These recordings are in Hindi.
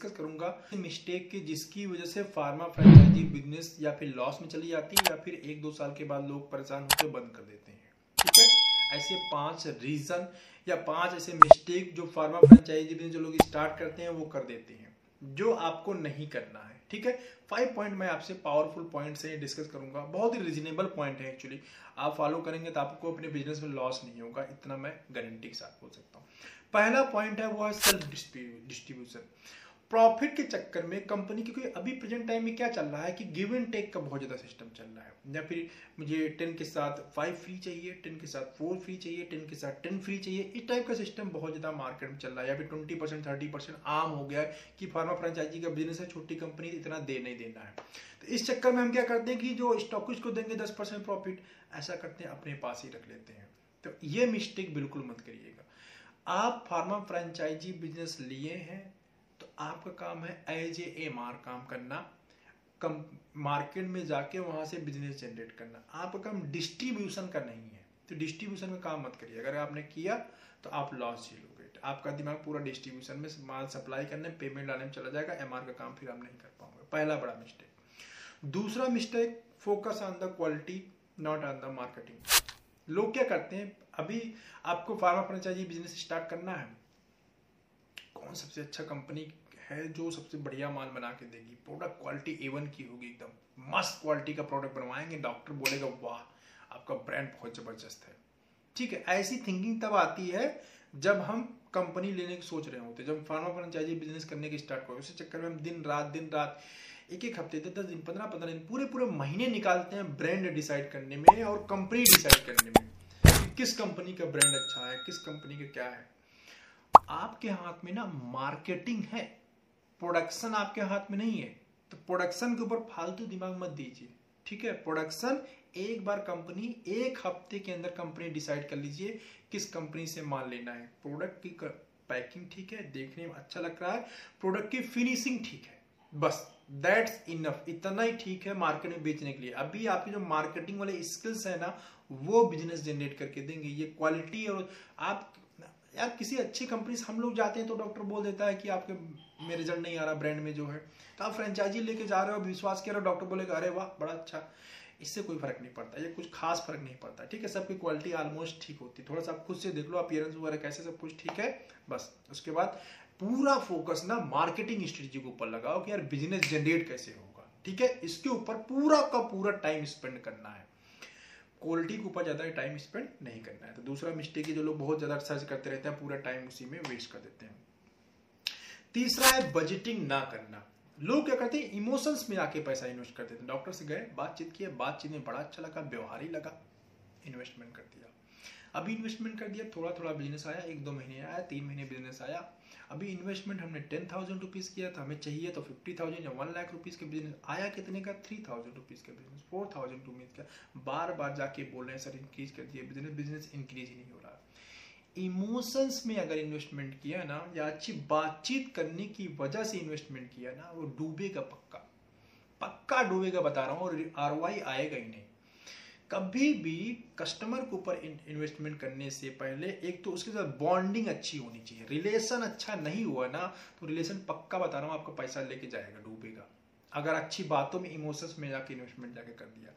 डिस्कस करूँगा मिस्टेक की जिसकी वजह से फार्मा फ्रेंचाइजी बिज़नेस या फिर लॉस में चली जाती है या फिर एक दो साल के बाद लोग परेशान होकर बंद कर देते हैं। ठीक है? ऐसे पाँच रीजन या पाँच ऐसे मिस्टेक जो फार्मा फ्रेंचाइजी बिज़नेस जो लोग स्टार्ट करते हैं, वो कर देते हैं, जो आपको नहीं करना है। ठीक है? फाइव पॉइंट मैं आपसे पावरफुल पॉइंट से डिस्कस करूँगा। बहुत ही रिजनेबल पॉइंट है एक्चुअली आप फॉलो करेंगे तो आपको अपने बिज़नेस में लॉस नहीं होगा, इतना मैं गारंटी के साथ बोल सकता हूँ। पहला पॉइंट है वो है सेल्फ डिस्ट्रीब्यूशन प्रॉफिट के चक्कर में कंपनी क्योंकि अभी प्रेजेंट टाइम में क्या चल रहा है कि गिव एंड टेक का बहुत ज़्यादा सिस्टम चल रहा है? या फिर मुझे टेन के साथ फाइव फ्री चाहिए, टेन के साथ फोर फ्री चाहिए, टेन के साथ टेन फ्री चाहिए, इस टाइप का सिस्टम बहुत ज़्यादा मार्केट में चल रहा है। या फिर ट्वेंटी परसेंट थर्टी परसेंट आम हो गया है कि फार्मा फ्रेंचाइजी का बिज़नेस है, छोटी कंपनी इतना दे, नहीं देना है। तो इस चक्कर में हम क्या करते हैं कि जो स्टॉकिस्ट को देंगे दस परसेंट प्रॉफिट ऐसा करते हैं, अपने पास ही रख लेते हैं। तो ये मिस्टेक बिल्कुल मत करिएगा। आप फार्मा फ्रेंचाइजी बिज़नेस लिए हैं आपका काम है एज ए एम आर काम करना, कम मार्केट में जाके वहाँ से बिज़नेस जनरेट करना। आपका काम डिस्ट्रीब्यूशन का नहीं है। तो डिस्ट्रीब्यूशन में काम मत करिए। अगर आपने किया तो आप लॉस झेलोगे। आपका दिमाग पूरा डिस्ट्रीब्यूशन में माल सप्लाई करने पेमेंट डालने में चला जाएगा एमआर का काम फिर आप नहीं कर पाओगे। पहला बड़ा मिस्टेक दूसरा mistake focus on the quality not on the marketing लोग क्या करते हैं? अभी आपको फार्मा फ्रेंचाइजी बिज़नेस स्टार्ट करना है। कौन सबसे अच्छा कंपनी है जो सबसे बढ़िया माल बना के देगी। प्रोडक्ट क्वालिटी एवन की होगी एकदम। मस्त क्वालिटी का प्रोडक्ट बनवाएँगे। डॉक्टर बोलेगा, वाह, आपका ब्रांड बहुत ज़बरदस्त है। ठीक है, ऐसी थिंकिंग तब आती है जब हम कंपनी लेने की सोच रहे होते जब फार्मा फ्रेंचाइजी बिज़नेस करने की स्टार्ट करो। उसी चक्कर में हम दिन रात दिन रात एक एक हफ़्ते दस दिन पंद्रह पंद्रह दिन पूरे पूरे महीने निकालते हैं ब्रांड डिसाइड करने में और कंपनी डिसाइड करने में किस कंपनी का ब्रांड अच्छा है, किस कंपनी का क्या है। आपके हाथ में ना मार्केटिंग है। प्रोडक्शन आपके हाथ में नहीं है तो प्रोडक्शन के ऊपर फालतू दिमाग मत दीजिए, ठीक है? प्रोडक्शन एक बार कंपनी, एक हफ़्ते के अंदर कंपनी डिसाइड कर लीजिए किस कंपनी से माल लेना है। प्रोडक्ट की पैकिंग ठीक है, देखने में अच्छा लग रहा है, प्रोडक्ट की फिनिशिंग ठीक है, बस दैट्स इनफ इतना ही ठीक है मार्केट में बेचने के लिए। अभी आपके जो मार्केटिंग वाले स्किल्स है ना, वो बिज़नेस जनरेट करके देंगे, ये क्वालिटी और आप यार, किसी अच्छी कंपनी से हम लोग जाते हैं तो डॉक्टर बोल देता है कि आपके में रिज़ल्ट नहीं आ रहा ब्रांड में जो है। तो आप फ्रेंचाइजी लेके जा रहे हो, विश्वास कर रहे हो डॉक्टर बोलेगा, अरे वाह, बड़ा अच्छा। इससे कोई फ़र्क नहीं पड़ता, ये कुछ खास फ़र्क नहीं पड़ता, ठीक है? सबकी क्वालिटी ऑलमोस्ट ठीक होती है। थोड़ा सा आप खुद से देख लो अपियरेंस वगैरह कैसे सब कुछ ठीक है, बस। उसके बाद पूरा फोकस ना मार्केटिंग स्ट्रेटेजी के ऊपर लगाओ कि यार बिज़नेस जनरेट कैसे होगा, ठीक है? इसके ऊपर पूरा का पूरा टाइम स्पेंड करना है। क्वालिटी के ऊपर ज़्यादा टाइम स्पेंड नहीं करना है। तो दूसरा मिस्टेक है जो लोग बहुत ज़्यादा सर्च करते रहते हैं, पूरा टाइम उसी में वेस्ट कर देते हैं। तीसरा है बजटिंग ना करना। लोग क्या करते हैं इमोशंस में आके पैसा इन्वेस्ट करते हैं। डॉक्टर से गए, बातचीत किए बातचीत में बड़ा अच्छा लगा, व्यवहार ही लगा इन्वेस्टमेंट कर दिया। अभी इन्वेस्टमेंट कर दिया थोड़ा थोड़ा बिज़नेस आया, एक दो महीने आया, तीन महीने बिज़नेस आया। अभी इन्वेस्टमेंट हमने टेन थाउज़ेंड रुपीज़ किया था, हमें चाहिए तो फिफ्टी थाउज़ेंड या वन लाख रुपीज़ का बिज़नेस आया कितने का? थ्री थाउज़ेंड रुपीज़ का बिज़नेस फोर थाउज़ेंड रुपीज़ का बार बार जाके बोल रहे हैं, सर इंक्रीज कर दिए बिज़नेस बिज़नेस इंक्रीज ही नहीं हो रहा। इमोशंस में अगर इन्वेस्टमेंट किया ना, या अच्छी बातचीत करने की वजह से इन्वेस्टमेंट किया ना, वो डूबेगा पक्का। पक्का डूबेगा बता रहा हूँ, और आर आएगा ही नहीं। कभी भी कस्टमर के ऊपर इन्वेस्टमेंट करने से पहले एक तो उसके साथ बॉन्डिंग अच्छी होनी चाहिए। रिलेशन अच्छा नहीं हुआ ना तो रिलेशन पक्का बता रहा हूँ, आपका पैसा लेके जाएगा, डूबेगा। अगर अच्छी बातों में इमोशंस में जाके इन्वेस्टमेंट जाके कर दिया।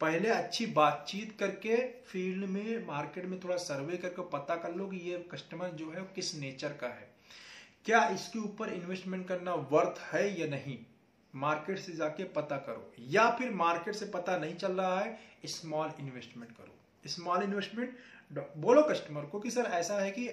पहले अच्छी बातचीत करके फ़ील्ड में मार्केट में थोड़ा सर्वे करके पता कर लो कि ये कस्टमर जो है किस नेचर का है। क्या इसके ऊपर इन्वेस्टमेंट करना वर्थ है या नहीं? मार्केट से जाके पता करो। या फिर मार्केट से पता नहीं चल रहा है स्मॉल इन्वेस्टमेंट करो। स्मॉल इन्वेस्टमेंट बोलो कस्टमर को कि, सर, ऐसा है कि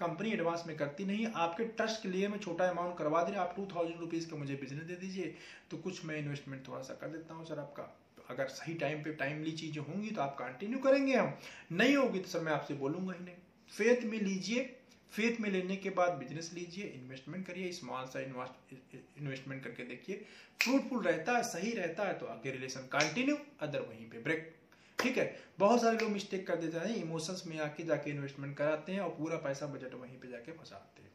कंपनी एडवांस में करती नहीं, आपके ट्रस्ट के लिए मैं छोटा अमाउंट करवा दे रही आप टू थाउज़ेंड रुपीज़ का मुझे बिज़नेस दे दीजिए तो कुछ मैं इन्वेस्टमेंट थोड़ा सा कर देता हूँ, सर, आपका। अगर सही टाइम पे टाइमली चीज़ें होंगी तो आप कंटिन्यू करेंगे हम। नहीं होगी तो सर, मैं आपसे बोलूँगा ही नहीं। फेथ में लीजिए फेथ में लेने के बाद बिज़नेस लीजिए इन्वेस्टमेंट करिए स्मॉल सा इन्वेस्टमेंट करके देखिए। फ्रूटफुल रहता है, सही रहता है तो आगे रिलेशन कंटिन्यू अदर वहीं पे ब्रेक ठीक है? बहुत सारे लोग मिस्टेक कर देते हैं इमोशंस में आके जाके इन्वेस्टमेंट कराते हैं और पूरा पैसा बजट वहीं पे जाके फंसाते हैं।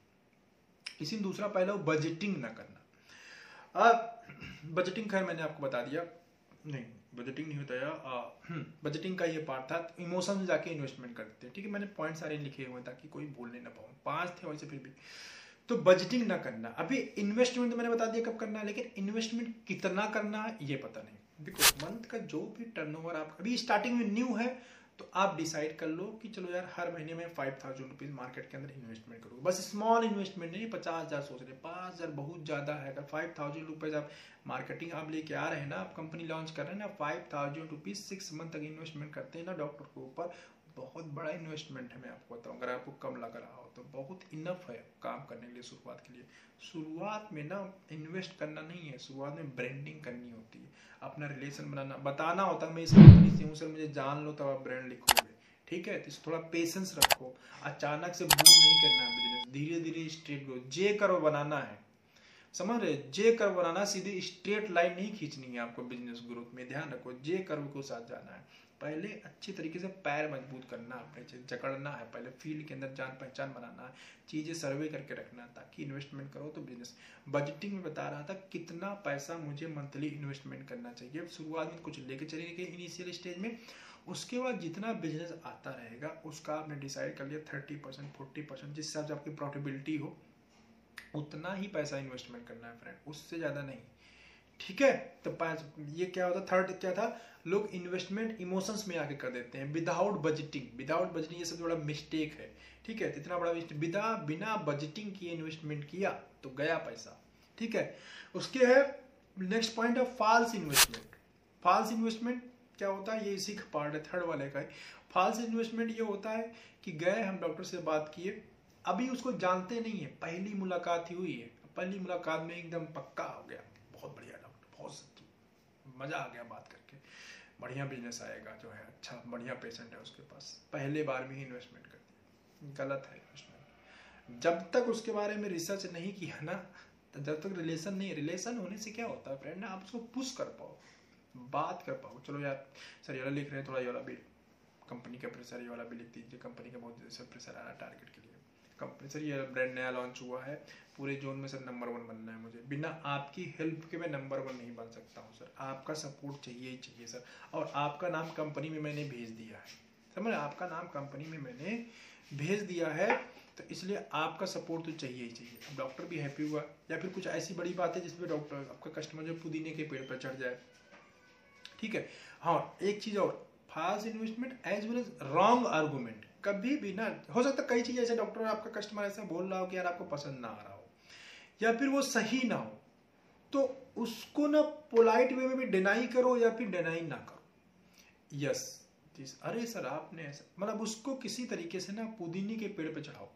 इसी दूसरा पहला बजटिंग ना करना। बजटिंग खैर मैंने आपको बता दिया। नहीं बजटिंग नहीं होता यार। बजटिंग का ये पार्ट था तो इमोशन जाके इन्वेस्टमेंट करते हैं। ठीक है मैंने पॉइंट सारे लिखे हुए ताकि कोई बोलने ना पाऊँ। पाँच थे वैसे फिर भी। तो बजटिंग ना करना। अभी इन्वेस्टमेंट तो मैंने बता दिया कब करना है लेकिन इन्वेस्टमेंट कितना करना है ये पता नहीं। देखो मंथ का जो भी टर्नओवर आप अभी स्टार्टिंग में न्यू है तो आप डिसाइड कर लो कि चलो यार, हर महीने में फाइव थाउज़ेंड रुपीज़ मार्केट के अंदर इन्वेस्टमेंट करूँ। बस स्मॉल इन्वेस्टमेंट नहीं, पचास हज़ार सोच रहे पाँच हज़ार बहुत ज़्यादा है। अगर फाइव थाउज़ेंड रुपीज़ आप मार्केटिंग आप लेके आ रहे हैं ना, आप कंपनी लॉन्च कर रहे हैं ना five thousand rupees six month तक इन्वेस्टमेंट करते हैं ना डॉक्टर के ऊपर बहुत बड़ा इन्वेस्टमेंट है, मैं आपको बताऊँ। अगर आपको कम लग रहा हो तो बहुत इनफ है काम करने के लिए शुरुआत के लिए। शुरुआत में ना इन्वेस्ट करना नहीं है, शुरुआत में ब्रांडिंग करनी होती है। अपना रिलेशन बनाना। बताना होता है, मैं इस कंपनी से हूँ, सर, मुझे जान लो, तब आप ब्रांड लिखोगे। ठीक है? तो थोड़ा पेशेंस रखो। अचानक से बूम नहीं करना है बिज़नेस धीरे धीरे स्ट्रेट ग्रो जे करो बनाना है। समझ रहे जे कर्व बनाना, सीधी स्ट्रेट लाइन नहीं खींचनी है आपको बिज़नेस ग्रोथ में। ध्यान रखो जे कर्व को साथ जाना है। पहले अच्छी तरीके से पैर मज़बूत करना, अपने जकड़ना है, पहले फ़ील्ड के अंदर जान पहचान बनाना है, चीज़ें सर्वे करके रखना ताकि इन्वेस्टमेंट करो तो बिज़नेस बजटिंग में बता रहा था कितना पैसा मुझे मंथली इन्वेस्टमेंट करना चाहिए। शुरुआत में कुछ लेके चलेंगे इनिशियल स्टेज में। उसके बाद जितना बिज़नेस आता रहेगा, उसका आपने डिसाइड कर लिया थर्टी परसेंट फोर्टी परसेंट जिस हिसाब से आपकी प्रॉफिटेबिलिटी हो, उतना ही पैसा इन्वेस्टमेंट करना है फ्रेंड उससे ज़्यादा नहीं। ठीक है? तो पाँच, ये क्या होता थर्ड क्या था? लोग इन्वेस्टमेंट इमोशंस में आके कर देते हैं। विदाउट बजटिंग विदाउट बजटिंग ये सब बड़ा मिस्टेक है। ठीक है? इतना बड़ा बिना बिना बजटिंग किए इन्वेस्टमेंट किया तो गया पैसा। ठीक है? उसके है नेक्स्ट पॉइंट है फॉल्स इन्वेस्टमेंट फॉल्स इन्वेस्टमेंट क्या होता है? ये इसी का पार्ट है थर्ड वाले का फॉल्स इन्वेस्टमेंट ये होता है कि गए, हम डॉक्टर से बात किए। अभी उसको जानते नहीं है। पहली मुलाकात ही हुई है। पहली मुलाकात में एकदम पक्का हो गया। बहुत बढ़िया बहुत मज़ा आ गया बात करके। बढ़िया बिज़नेस आएगा जो है अच्छा बढ़िया पेशेंट है उसके पास। पहले बार में ही इन्वेस्टमेंट कर दिया गलत है इन्वेस्टमेंट जब तक उसके बारे में रिसर्च नहीं किया ना तो जब तक रिलेशन नहीं रिलेशन होने से क्या होता है फ्रेंड ना आप उसको पुश कर पाओ। बात कर पाओ। चलो यार, सर ये लिख रहे हैं, थोड़ा ये वाला भी। कंपनी का प्रेशर ये वाला भी लिख दीजिए। कंपनी का बहुत प्रेशर आ रहा है टारगेट के लिए। कंपनी सर, ये ब्रांड नया लॉन्च हुआ है। पूरे जोन में सर नंबर वन बनना है मुझे। बिना आपकी हेल्प के मैं नंबर वन नहीं बन सकता हूँ, सर। आपका सपोर्ट चाहिए ही चाहिए, सर। और आपका नाम कंपनी में मैंने भेज दिया है। समझ? आपका नाम कंपनी में मैंने भेज दिया है तो इसलिए आपका सपोर्ट तो चाहिए ही चाहिए। अब डॉक्टर भी हैप्पी हुआ, या फिर कुछ ऐसी बड़ी बात है जिसमें डॉक्टर आपका कस्टमर जो पुदीने के पेड़ पर चढ़ जाए। ठीक है? हाँ एक चीज़ और। Fast investment as well as wrong argument कभी भी ना हो सकता है कई चीज़ें ऐसे डॉक्टर आपका कस्टमर ऐसा बोल रहा हो कि यार आपको पसंद ना आ रहा हो या फिर वो सही ना हो तो उसको ना पोलाइट वे में भी डिनाई करो या फिर डिनाई ना करो। यस yes, अरे सर आपने ऐसा मतलब उसको किसी तरीके से ना पुदीनी के पेड़ पे चढ़ाओ।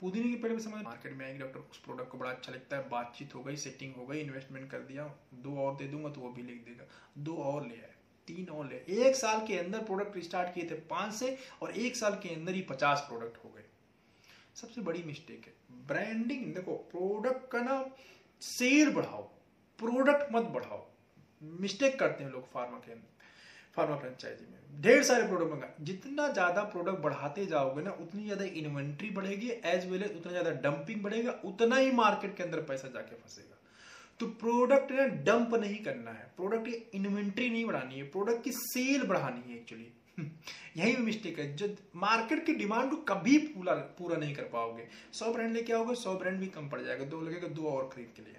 पुदीने के पेड़ पे समझ मार्केट में आएगी डॉक्टर उस प्रोडक्ट को बड़ा अच्छा लगता है बातचीत हो गई सेटिंग हो गई इन्वेस्टमेंट कर दिया दो और दे दूँगा तो वो भी लिख देगा दो और ले आए। तीन और ले। एक साल के अंदर प्रोडक्ट स्टार्ट किए थे पाँच से और एक साल के अंदर ही पचास प्रोडक्ट हो गए। सबसे बड़ी मिस्टेक है। ब्रांडिंग देखो प्रोडक्ट का ना सेल बढ़ाओ प्रोडक्ट मत बढ़ाओ। मिस्टेक करते हैं लोग फार्मा के फार्मा फ्रेंचाइजी में। ढेर सारे प्रोडक्ट मंगा जितना ज़्यादा प्रोडक्ट बढ़ाते जाओगे ना, उतनी ज़्यादा इन्वेंट्री बढ़ेगी एज वेल एज उतना ज़्यादा डंपिंग बढ़ेगा, उतना ही मार्केट के अंदर पैसा जाके फंसेगा। तो प्रोडक्ट ना डंप नहीं करना है। प्रोडक्ट की इन्वेंट्री नहीं बढ़ानी है, प्रोडक्ट की सेल बढ़ानी है एक्चुअली यही भी मिस्टेक है। जो मार्केट की डिमांड को कभी पूरा पूरा नहीं कर पाओगे, सौ ब्रांड लेके आओगे, सौ ब्रांड भी कम पड़ जाएगा, दो लगेगा, दो और खरीद के लिए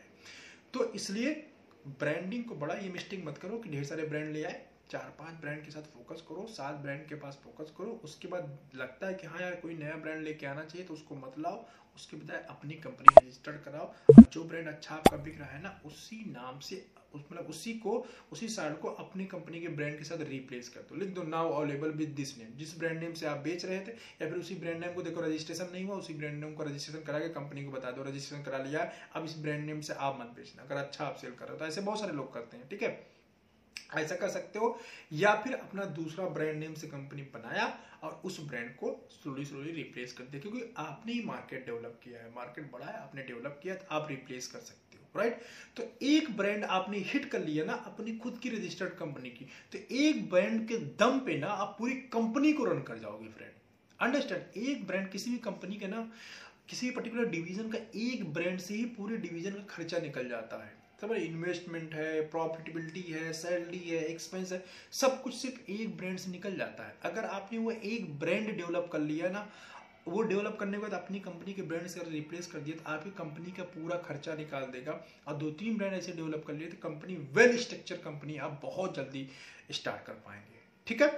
तो इसलिए ब्रांडिंग को बड़ा ये मिस्टेक मत करो कि ढेर सारे ब्रांड ले आए चार पाँच ब्रांड के साथ फोकस करो, सात ब्रांड के पास फोकस करो, उसके बाद लगता है कि हाँ यार, कोई नया ब्रांड लेके आना चाहिए तो उसको मत लाओ, उसके बजाय अपनी कंपनी रजिस्टर्ड कराओ। जो ब्रांड अच्छा आपका बिक रहा है ना, उसी नाम से मतलब उसी को, उसी साइड को अपनी कंपनी के ब्रांड के साथ रिप्लेस कर दो। लिख दो now available with this name जिस ब्रांड नेम से आप बेच रहे थे, या फिर उसी ब्रांड नेम को देखो रजिस्ट्रेशन नहीं हुआ, उसी ब्रांड नेम को रजिस्ट्रेशन करा के कंपनी को बता दो। रजिस्ट्रेशन करा लिया, अब इस ब्रांड नेम से आप मत बेचना, अगर अच्छा आप सेल कर रहे हो तो ऐसे बहुत सारे लोग करते हैं, ठीक है? ऐसा कर सकते हो, या फिर अपना दूसरा ब्रांड नेम से कंपनी बनाया और उस ब्रांड को स्लोली स्लोली रिप्लेस कर दिया। क्योंकि आपने ही मार्केट डेवलप किया है मार्केट बड़ा है, आपने डेवलप किया तो आप रिप्लेस कर सकते हो राइट तो एक ब्रांड आपने हिट कर लिया ना, अपनी खुद की रजिस्टर्ड कंपनी की तो एक ब्रांड के दम पे ना आप पूरी कंपनी को रन कर जाओगे फ्रेंड अंडरस्टैंड एक ब्रांड किसी भी कंपनी के ना, किसी भी पर्टिकुलर डिवीज़न का एक ब्रांड से ही पूरे डिवीज़न का खर्चा निकल जाता है। समझ इन्वेस्टमेंट है प्रॉफिटेबिलिटी है सैलरी है एक्सपेंस है सब कुछ सिर्फ़ एक ब्रांड से निकल जाता है। अगर आपने वो एक ब्रांड डेवलप कर लिया ना, वो डेवलप करने के बाद अपनी कंपनी के ब्रांड से अगर रिप्लेस कर दिया तो आपकी कंपनी का पूरा खर्चा निकाल देगा। और दो तीन ब्रांड ऐसे डेवलप कर लिए तो कंपनी वेल स्ट्रक्चर कंपनी आप बहुत जल्दी स्टार्ट कर पाएँगे। ठीक है?